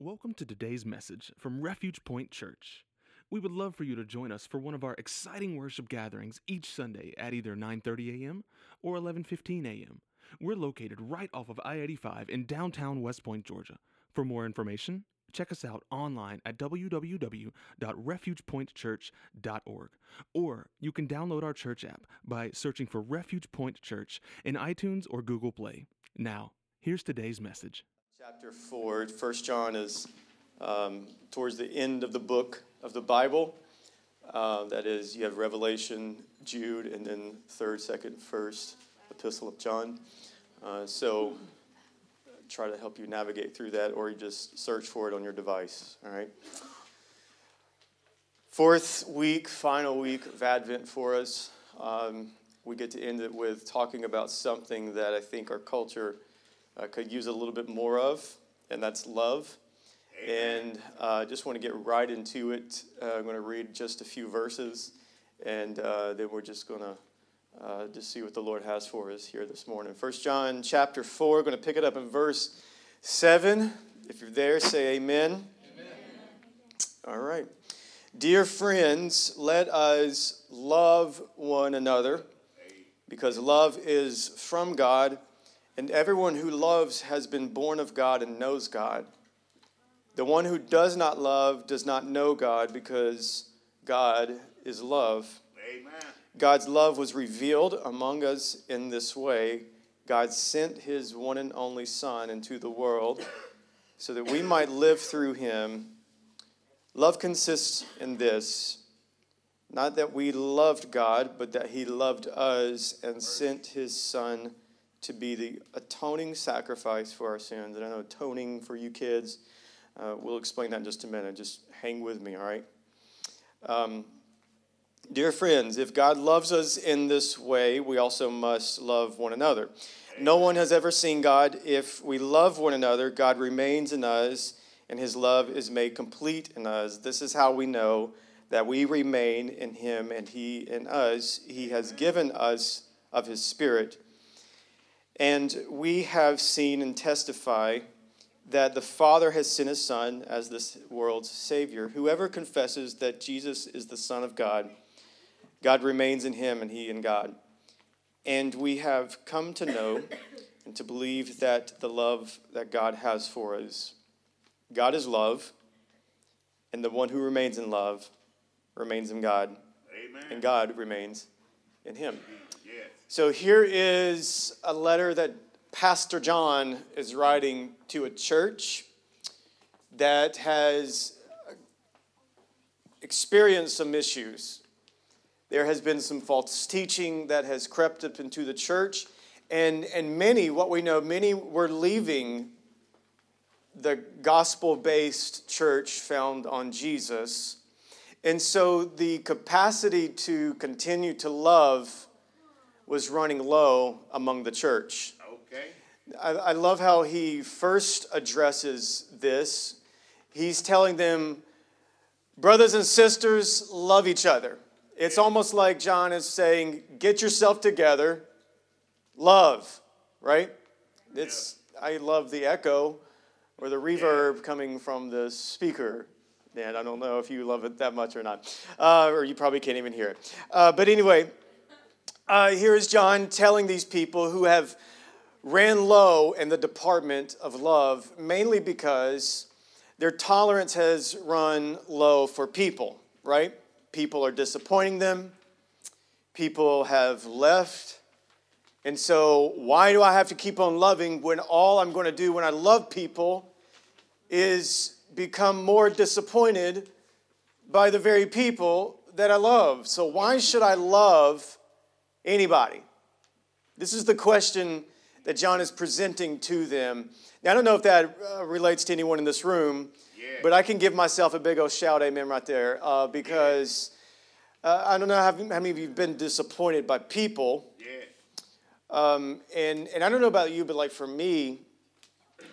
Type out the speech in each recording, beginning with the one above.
Welcome to today's message from Refuge Point Church. We would love for you to join us for one of our exciting worship gatherings each Sunday at either 9:30 a.m. or 11:15 a.m. We're located right off of I-85 in downtown West Point, Georgia. For more information, check us out online at www.refugepointchurch.org or you can download our church app by searching for Refuge Point Church in iTunes or Google Play. Now, here's today's message. Chapter 4, 1 John is um, towards the end of the book of the Bible. Uh, that is, you have Revelation, Jude, and then 3rd, 2nd, 1st Epistle of John. Uh, so try to help you navigate through that, or you just search for it on your device. All right. Fourth week, final week of Advent for us. Um, we get to end it with talking about something that I think our culture uh, could use a little bit more of, and that's love. And I uh, just want to get right into it. Uh, I'm going to read just a few verses, and uh, then we're just going to uh, just see what the Lord has for us here this morning. First John chapter 4, going to pick it up in verse 7. If you're there, say amen. amen. All right. Dear friends, let us love one another because love is from God, and everyone who loves has been born of God and knows God. The one who does not love does not know God because God is love. Amen. God's love was revealed among us in this way. God sent his one and only Son into the world so that we might live through him. Love consists in this not that we loved God, but that he loved us and sent his Son to be the atoning sacrifice for our sins. And I know atoning for you kids uh, we'll explain that in just a minute. Just hang with me, all right? Um, dear friends, if God loves us in this way, we also must love one another. No one has ever seen God. If we love one another, God remains in us, and his love is made complete in us. This is how we know that we remain in him and he in us. He has given us of his Spirit. And we have seen and testify that the Father has sent his Son as this world's Savior. Whoever confesses that Jesus is the Son of God, God remains in him and he in God. And we have come to know and to believe that the love that God has for us. God is love, and the one who remains in love remains in God, Amen. and God remains in him. So here is a letter that Pastor John is writing to a church that has experienced some issues. There has been some false teaching that has crept up into the church, and, and many, what we know, many were leaving the gospel based church found on Jesus. And so the capacity to continue to love was running low among the church. Okay. I, I love how he first addresses this. He's telling them, brothers and sisters, love each other. It's almost like John is saying, get yourself together, love, right? It's I love the echo or the reverb coming from the speaker. And I don't know if you love it that much or not, uh, or you probably can't even hear it. Uh, but anyway, uh, here is John telling these people who have ran low in the department of love, mainly because their tolerance has run low for people, right? People are disappointing them, people have left. And so, why do I have to keep on loving when all I'm going to do when I love people is become more disappointed by the very people that I love? So, why should I love anybody? This is the question that John is presenting to them. Now, I don't know if that uh, relates to anyone in this room, yeah. but I can give myself a big old shout, amen, right there, uh, because uh, I don't know how, how, many of you have been disappointed by people. Yeah. Um, and, and I don't know about you, but like for me,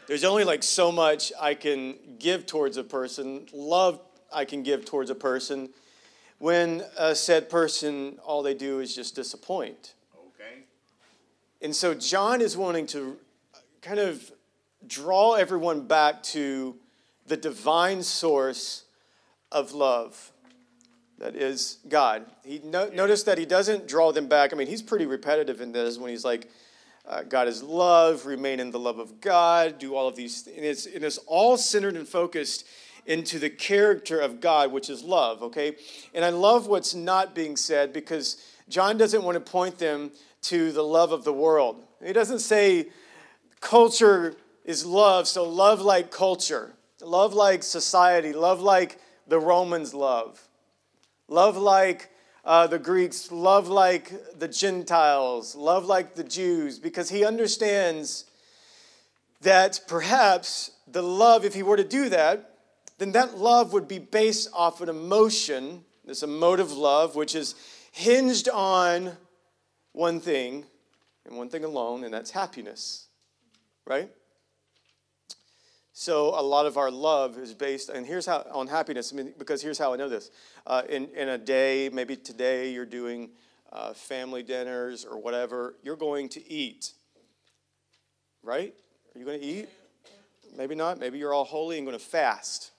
there's only like so much I can give towards a person, love I can give towards a person, when a said person, all they do is just disappoint. Okay. And so John is wanting to kind of draw everyone back to the divine source of love. That is God. He no, notice that he doesn't draw them back. I mean, he's pretty repetitive in this when he's like, uh, God is love, remain in the love of God, do all of these things. And it's, and it's all centered and focused into the character of God, which is love, okay? And I love what's not being said because John doesn't want to point them to the love of the world. He doesn't say culture is love, so love like culture, love like society, love like the Romans love, love like uh, the Greeks, love like the Gentiles, love like the Jews, because he understands that perhaps the love, if he were to do that, then that love would be based off an emotion, this emotive love, which is hinged on one thing and one thing alone, and that's happiness, right? So a lot of our love is based, and here's how on happiness. I mean, because here's how I know this. Uh, in in a day, maybe today you're doing uh, family dinners or whatever. You're going to eat, right? Are you going to eat? Maybe not. Maybe you're all holy and going to fast.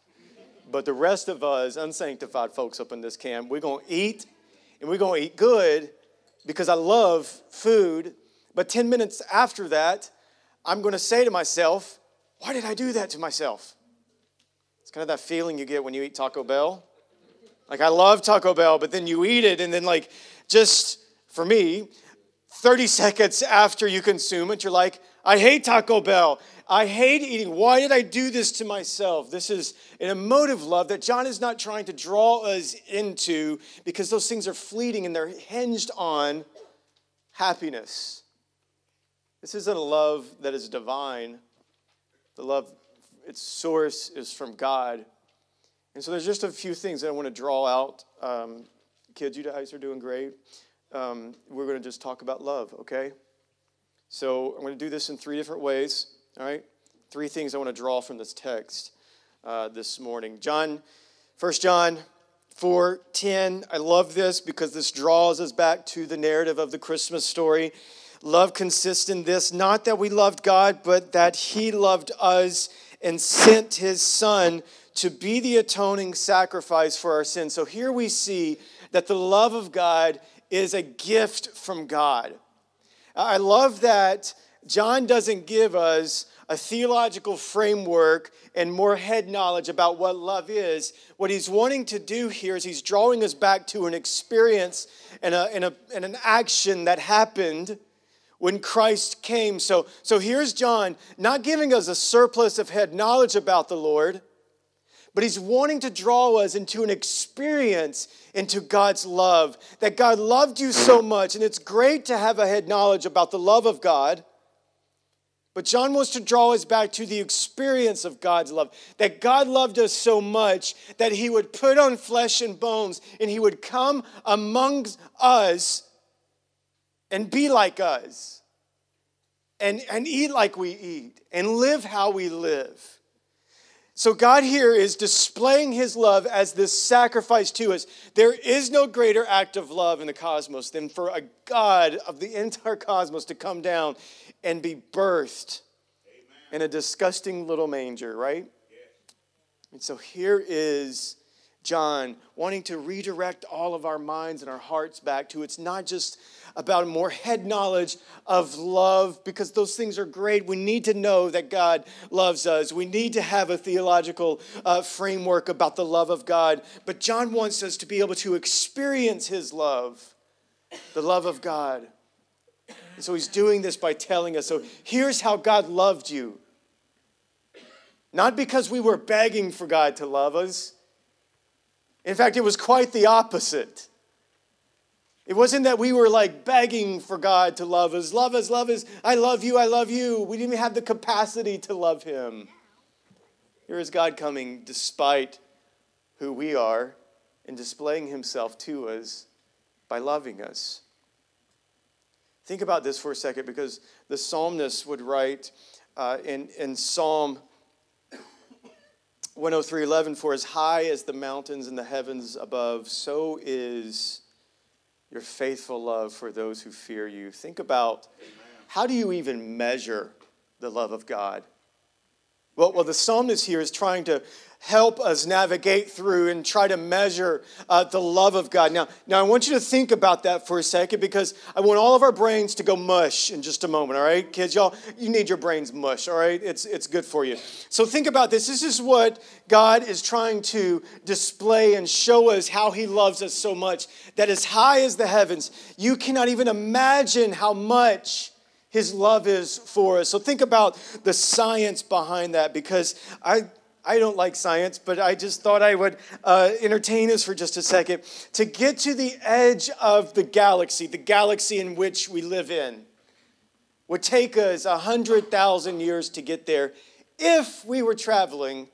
But the rest of us, unsanctified folks up in this camp, we're going to eat, and we're going to eat good because I love food. But 10 minutes after that, I'm going to say to myself, why did I do that to myself? It's kind of that feeling you get when you eat Taco Bell. Like, I love Taco Bell, but then you eat it, and then, like, just for me, 30 seconds after you consume it, you're like, I hate Taco Bell. I hate eating. Why did I do this to myself? This is an emotive love that John is not trying to draw us into because those things are fleeting and they're hinged on happiness. This isn't a love that is divine, the love, its source is from God. And so there's just a few things that I want to draw out. Um, kids, you guys are doing great. Um, we're going to just talk about love, okay? So I'm going to do this in three different ways, all right? Three things I want to draw from this text uh, this morning. John, 1 John 4 10. I love this because this draws us back to the narrative of the Christmas story. Love consists in this not that we loved God, but that He loved us and sent His Son to be the atoning sacrifice for our sins. So here we see that the love of God is a gift from God. I love that John doesn't give us a theological framework and more head knowledge about what love is. What he's wanting to do here is he's drawing us back to an experience and, a, and, a, and an action that happened when Christ came. So, so here's John not giving us a surplus of head knowledge about the Lord, but he's wanting to draw us into an experience into God's love. That God loved you so much, and it's great to have a head knowledge about the love of God. But John wants to draw us back to the experience of God's love. That God loved us so much that he would put on flesh and bones and he would come among us and be like us and, and eat like we eat and live how we live. So, God here is displaying his love as this sacrifice to us. There is no greater act of love in the cosmos than for a God of the entire cosmos to come down and be birthed Amen. in a disgusting little manger, right? And so here is John wanting to redirect all of our minds and our hearts back to it's not just about more head knowledge of love because those things are great. We need to know that God loves us. We need to have a theological uh, framework about the love of God. But John wants us to be able to experience his love, the love of God. And so he's doing this by telling us so here's how God loved you. Not because we were begging for God to love us. In fact, it was quite the opposite. It wasn't that we were like begging for God to love us. Love us, love us. I love you, I love you. We didn't even have the capacity to love Him. Here is God coming despite who we are and displaying Himself to us by loving us. Think about this for a second because the psalmist would write uh, in, in Psalm 103:11 for as high as the mountains and the heavens above so is your faithful love for those who fear you. Think about how do you even measure the love of God? Well, well, the psalmist here is trying to help us navigate through and try to measure uh, the love of God. Now, now, I want you to think about that for a second because I want all of our brains to go mush in just a moment, all right? Kids, y'all, you need your brains mush, all right? It's, it's good for you. So think about this. This is what God is trying to display and show us how He loves us so much that as high as the heavens, you cannot even imagine how much his love is for us. So think about the science behind that because I I don't like science, but I just thought I would uh, entertain us for just a second. To get to the edge of the galaxy, the galaxy in which we live in, would take us 100,000 years to get there if we were traveling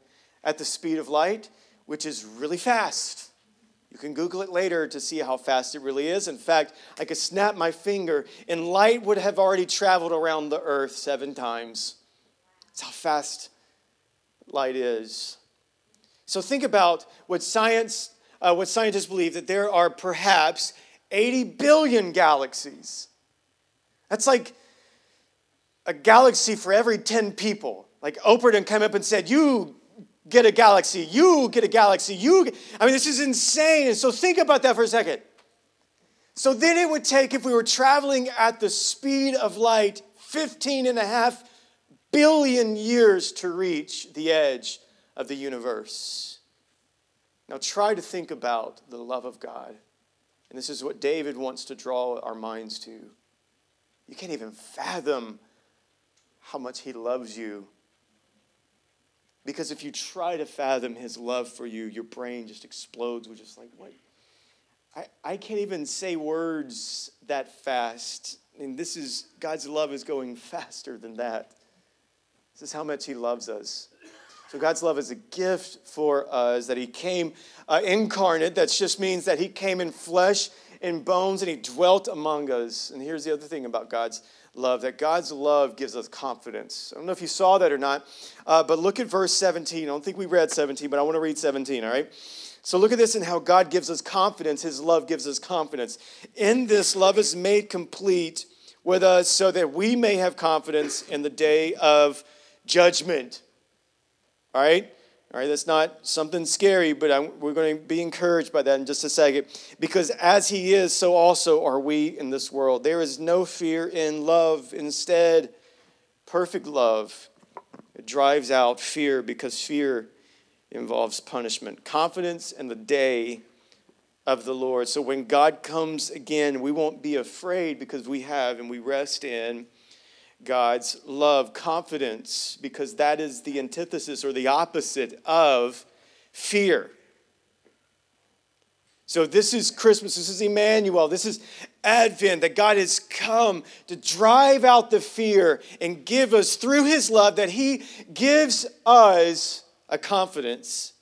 at the speed of light, which is really fast. You can Google it later to see how fast it really is. In fact, I could snap my finger and light would have already traveled around the earth seven times. That's how fast light is. So think about what science, uh, what scientists believe that there are perhaps 80 billion galaxies. That's like a galaxy for every 10 people. Like Oprah didn't come up and said, You get a galaxy, you get a galaxy, you. Get... I mean, this is insane. And so think about that for a second. So then it would take, if we were traveling at the speed of light, 15 and a half billion years to reach the edge of the universe. Now try to think about the love of God. And this is what David wants to draw our minds to. You can't even fathom how much he loves you. Because if you try to fathom his love for you, your brain just explodes. We're just like, what? I, I can't even say words that fast. And this is, God's love is going faster than that. This is how much He loves us. So God's love is a gift for us that He came uh, incarnate. That just means that He came in flesh and bones and He dwelt among us. And here's the other thing about God's love that God's love gives us confidence. I don't know if you saw that or not, uh, but look at verse 17. I don't think we read 17, but I want to read 17, all right? So look at this and how God gives us confidence. His love gives us confidence. In this, love is made complete with us so that we may have confidence in the day of judgment. All right? All right, that's not something scary, but I'm, we're going to be encouraged by that in just a second. Because as He is, so also are we in this world. There is no fear in love. Instead, perfect love drives out fear because fear involves punishment. Confidence in the day of the Lord. So when God comes again, we won't be afraid because we have and we rest in God's love, confidence, because that is the antithesis or the opposite of fear. So, this is Christmas. This is Emmanuel. This is Advent that God has come to drive out the fear and give us, through His love, that He gives us a confidence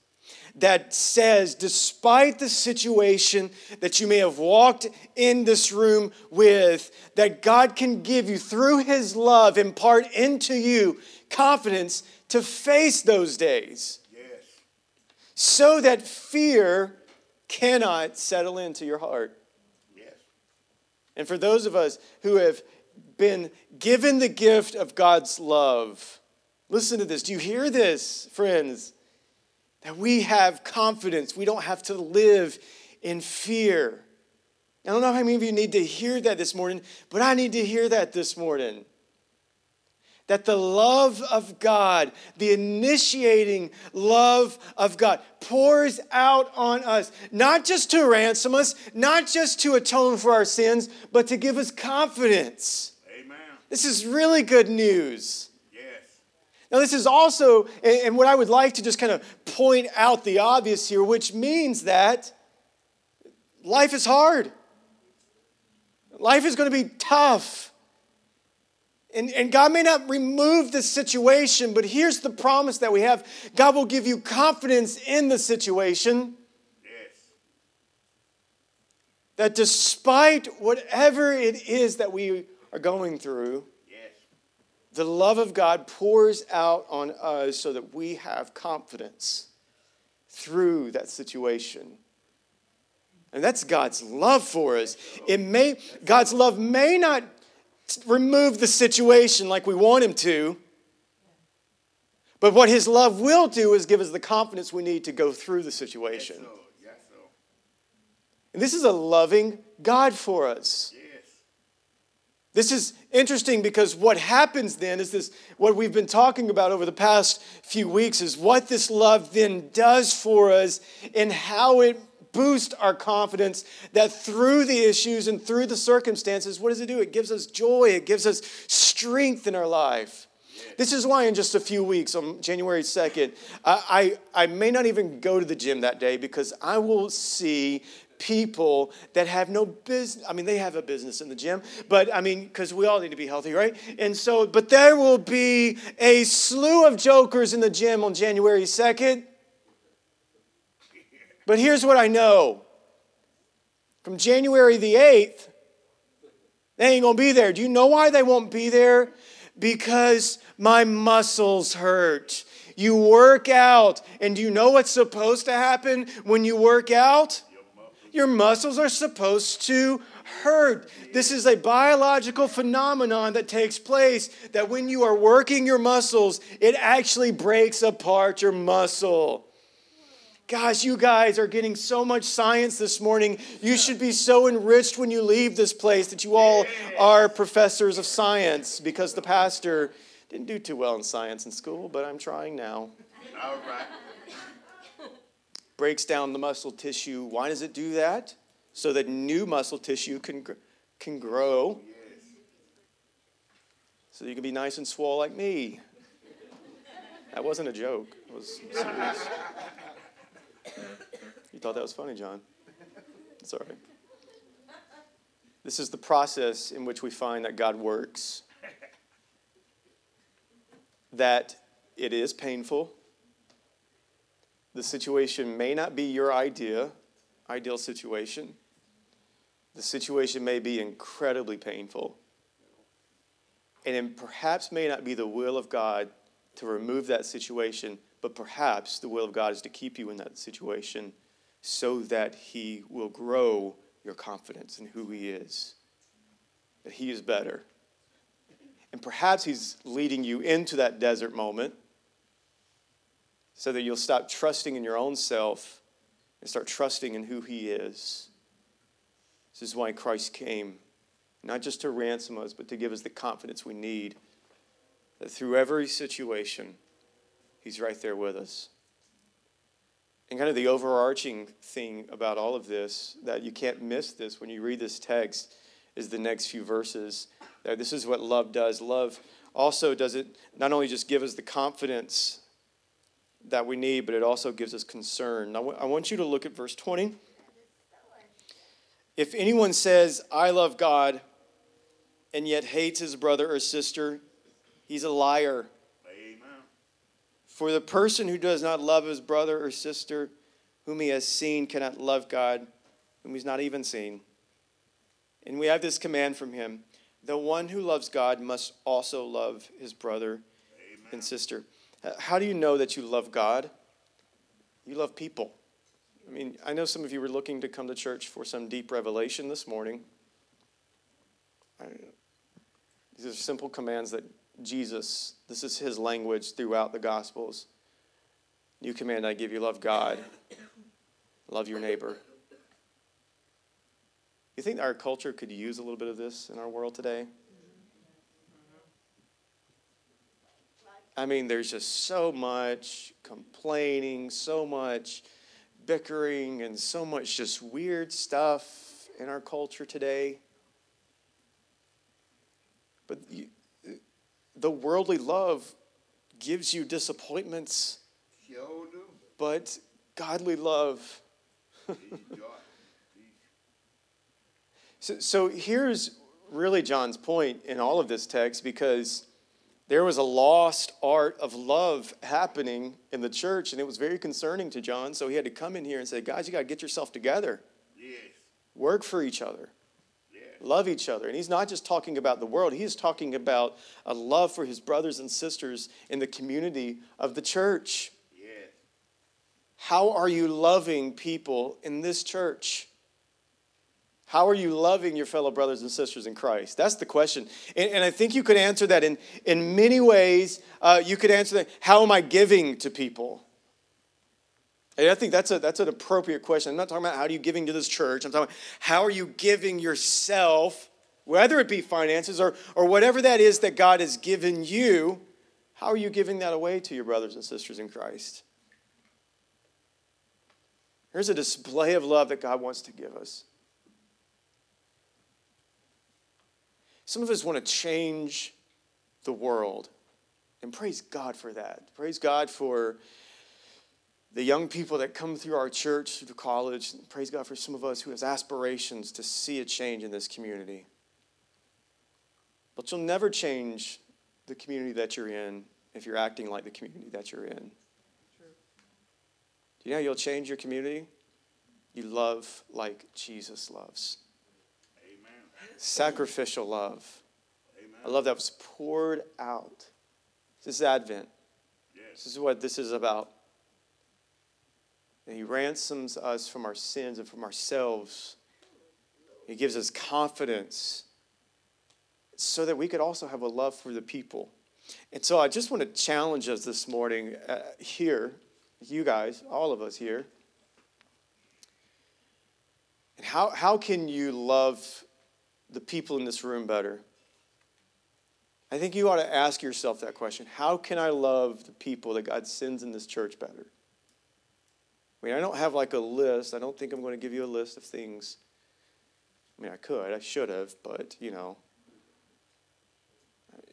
that says, despite the situation that you may have walked in this room with, that God can give you through His love, impart into you confidence to face those days. Yes. So that fear cannot settle into your heart. Yes. And for those of us who have been given the gift of God's love, listen to this. Do you hear this, friends? That we have confidence. We don't have to live in fear. I don't know how many of you need to hear that this morning, but I need to hear that this morning. That the love of God, the initiating love of God, pours out on us, not just to ransom us, not just to atone for our sins, but to give us confidence. Amen. This is really good news. Now, this is also, and what I would like to just kind of point out the obvious here, which means that life is hard. Life is going to be tough. And, and God may not remove the situation, but here's the promise that we have God will give you confidence in the situation. Yes. That despite whatever it is that we are going through, the love of God pours out on us so that we have confidence through that situation. And that's God's love for us. It may God's love may not remove the situation like we want him to, But what his love will do is give us the confidence we need to go through the situation. Yes, sir. Yes, sir. And this is a loving God for us. This is interesting because what happens then is this what we've been talking about over the past few weeks is what this love then does for us and how it boosts our confidence that through the issues and through the circumstances, what does it do? It gives us joy, it gives us strength in our life. This is why in just a few weeks, on January 2nd, I, I, I may not even go to the gym that day because I will see people that have no business. I mean, they have a business in the gym, but I mean, because we all need to be healthy, right? And so, but there will be a slew of jokers in the gym on January 2nd. But here's what I know from January the 8th, they ain't gonna be there. Do you know why they won't be there? Because my muscles hurt. You work out, and do you know what's supposed to happen when you work out? Your muscles are supposed to hurt. This is a biological phenomenon that takes place that when you are working your muscles, it actually breaks apart your muscle. Gosh, you guys are getting so much science this morning. You should be so enriched when you leave this place that you all are professors of science because the pastor didn't do too well in science in school, but I'm trying now. All right. Breaks down the muscle tissue. Why does it do that? So that new muscle tissue can, can grow. So you can be nice and swole like me. That wasn't a joke. It was serious. You thought that was funny, John? Sorry. This is the process in which we find that God works. That it is painful, the situation may not be your idea, ideal situation. The situation may be incredibly painful. And it perhaps may not be the will of God to remove that situation, but perhaps the will of God is to keep you in that situation so that He will grow your confidence in who He is, that He is better. And perhaps He's leading you into that desert moment so that you'll stop trusting in your own self and start trusting in who He is. This is why Christ came, not just to ransom us, but to give us the confidence we need that through every situation, He's right there with us. And kind of the overarching thing about all of this, that you can't miss this when you read this text, is the next few verses. This is what love does. Love also does it not only just give us the confidence that we need, but it also gives us concern. Now, I want you to look at verse 20. If anyone says, I love God, and yet hates his brother or sister, he's a liar. Amen. For the person who does not love his brother or sister whom he has seen cannot love God whom he's not even seen. And we have this command from him the one who loves God must also love his brother Amen. and sister. Uh, how do you know that you love God? You love people. I mean, I know some of you were looking to come to church for some deep revelation this morning. These are simple commands that Jesus, this is his language throughout the Gospels. New command I give you love God, love your neighbor. You think our culture could use a little bit of this in our world today? I mean, there's just so much complaining, so much bickering, and so much just weird stuff in our culture today. But you, the worldly love gives you disappointments, but godly love. So, so here's really John's point in all of this text because there was a lost art of love happening in the church, and it was very concerning to John. So he had to come in here and say, Guys, you got to get yourself together, Yes. work for each other, Yes. love each other. And he's not just talking about the world, he's talking about a love for his brothers and sisters in the community of the church. Yes. How are you loving people in this church? How are you loving your fellow brothers and sisters in Christ? That's the question. And, and I think you could answer that in, in many ways. Uh, you could answer that how am I giving to people? And I think that's, a, that's an appropriate question. I'm not talking about how are you giving to this church. I'm talking about how are you giving yourself, whether it be finances or, or whatever that is that God has given you, how are you giving that away to your brothers and sisters in Christ? Here's a display of love that God wants to give us. Some of us want to change the world. And praise God for that. Praise God for the young people that come through our church, through college. Praise God for some of us who has aspirations to see a change in this community. But you'll never change the community that you're in if you're acting like the community that you're in. Do you know you'll change your community? You love like Jesus loves. Sacrificial love. Amen. I love that was poured out. This is Advent. Yes. This is what this is about. And he ransoms us from our sins and from ourselves. He gives us confidence so that we could also have a love for the people. And so I just want to challenge us this morning uh, here, you guys, all of us here. And how, how can you love the people in this room better? I think you ought to ask yourself that question. How can I love the people that God sends in this church better? I mean, I don't have like a list. I don't think I'm going to give you a list of things. I mean, I could, I should have, but you know,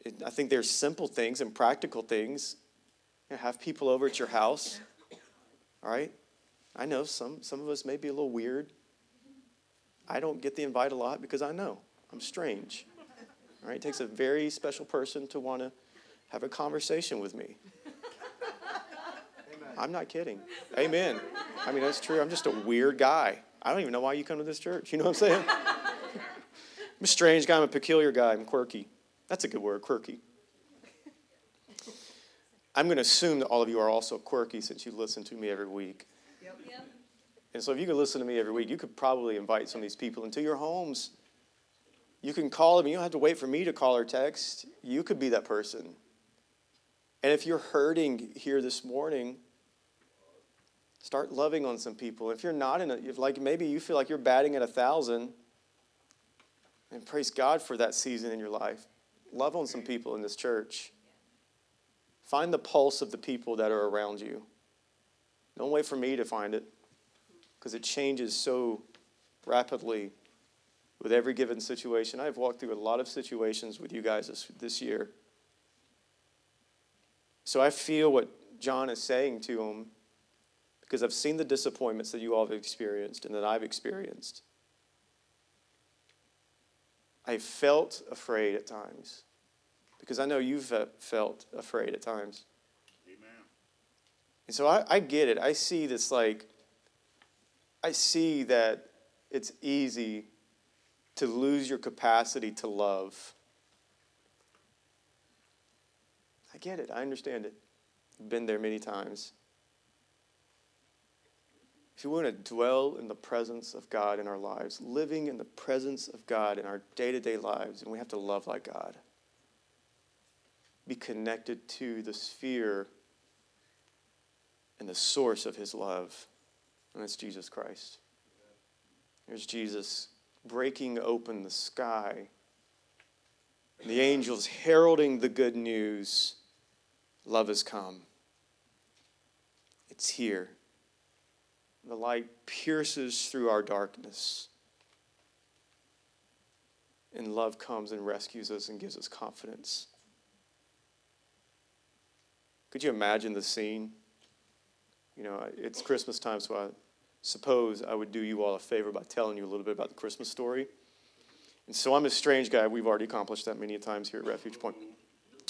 it, I think there's simple things and practical things. You know, have people over at your house. All right? I know some, some of us may be a little weird. I don't get the invite a lot because I know I'm strange. All right? It takes a very special person to want to have a conversation with me. I'm not kidding. Amen. I mean, that's true. I'm just a weird guy. I don't even know why you come to this church. You know what I'm saying? I'm a strange guy. I'm a peculiar guy. I'm quirky. That's a good word, quirky. I'm going to assume that all of you are also quirky since you listen to me every week. Yep. And so if you could listen to me every week, you could probably invite some of these people into your homes. You can call them. You don't have to wait for me to call or text. You could be that person. And if you're hurting here this morning, start loving on some people. If you're not in a, if like maybe you feel like you're batting at a thousand, and praise God for that season in your life. Love on some people in this church. Find the pulse of the people that are around you. Don't wait for me to find it because it changes so rapidly with every given situation. I've walked through a lot of situations with you guys this, this year. So I feel what John is saying to them because I've seen the disappointments that you all have experienced and that I've experienced. I felt afraid at times because I know you've felt afraid at times. Amen. And so I, I get it. I see this like, I see that it's easy to lose your capacity to love. I get it. I understand it. I've been there many times. If you want to dwell in the presence of God in our lives, living in the presence of God in our day to day lives, and we have to love like God, be connected to the sphere and the source of his love, and that's Jesus Christ. There's Jesus breaking open the sky, the angels heralding the good news love has come. It's here. The light pierces through our darkness. And love comes and rescues us and gives us confidence. Could you imagine the scene? You know, it's Christmas time, so I suppose I would do you all a favor by telling you a little bit about the Christmas story. And so I'm a strange guy. We've already accomplished that many times here at Refuge Point.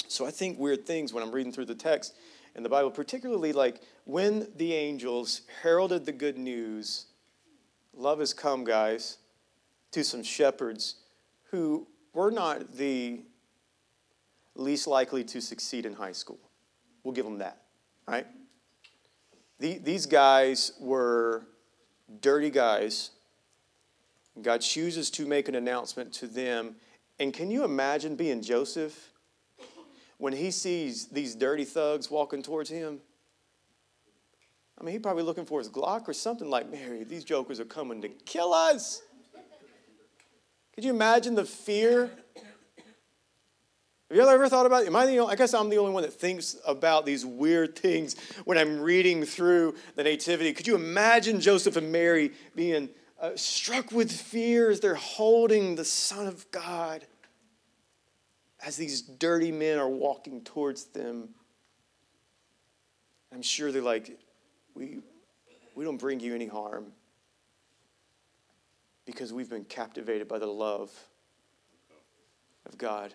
So I think weird things when I'm reading through the text in the Bible, particularly like when the angels heralded the good news, love has come, guys, to some shepherds who were not the least likely to succeed in high school. We'll give them that, right? The, these guys were dirty guys God chooses to make an announcement to them. And can you imagine being Joseph when he sees these dirty thugs walking towards him? I mean, he's probably looking for his Glock or something like, Mary, these jokers are coming to kill us. Could you imagine the fear? Have you ever thought about it? Am I the only, I guess I'm the only one that thinks about these weird things when I'm reading through the Nativity. Could you imagine Joseph and Mary being uh, struck with fear as they're holding the Son of God as these dirty men are walking towards them? I'm sure they're like, we, we don't bring you any harm because we've been captivated by the love of God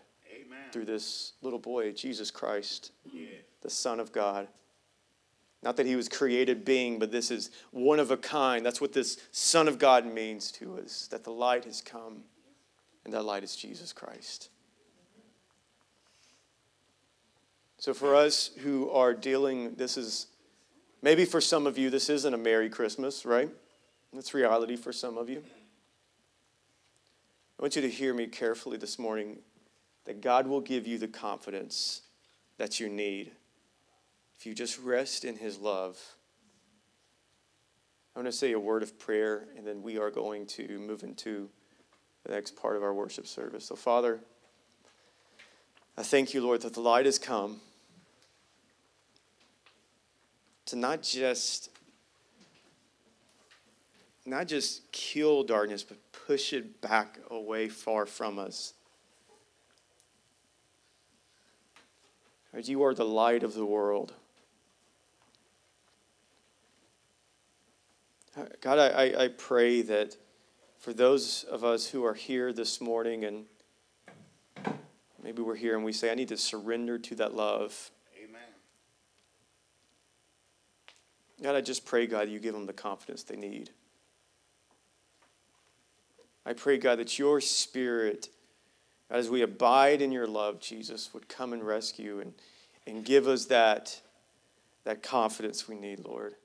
Amen. through this little boy, Jesus Christ, Yeah. the Son of God. Not that he was created being, but this is one of a kind. That's what this Son of God means to us that the light has come, and that light is Jesus Christ. So, for us who are dealing, this is maybe for some of you, this isn't a Merry Christmas, right? That's reality for some of you. I want you to hear me carefully this morning that God will give you the confidence that you need if you just rest in His love. I'm going to say a word of prayer, and then we are going to move into the next part of our worship service. So, Father, I thank you, Lord, that the light has come to not just not just kill darkness, but push it back away far from us. You are the light of the world. Uh, God, I, I, I pray that for those of us who are here this morning and maybe we're here and we say, I need to surrender to that love. Amen. God, I just pray, God, you give them the confidence they need. I pray, God, that your spirit, as we abide in your love, Jesus, would come and rescue and, and give us that, that confidence we need, Lord.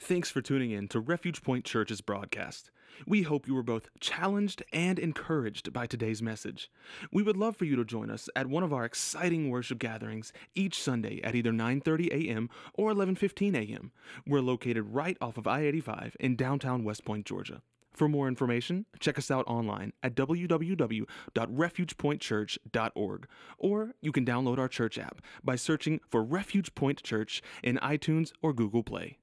Thanks for tuning in to Refuge Point Church's broadcast. We hope you were both challenged and encouraged by today's message. We would love for you to join us at one of our exciting worship gatherings each Sunday at either 9:30 a.m. or 11:15 a.m. We're located right off of I-85 in downtown West Point, Georgia. For more information, check us out online at www.refugepointchurch.org or you can download our church app by searching for Refuge Point Church in iTunes or Google Play.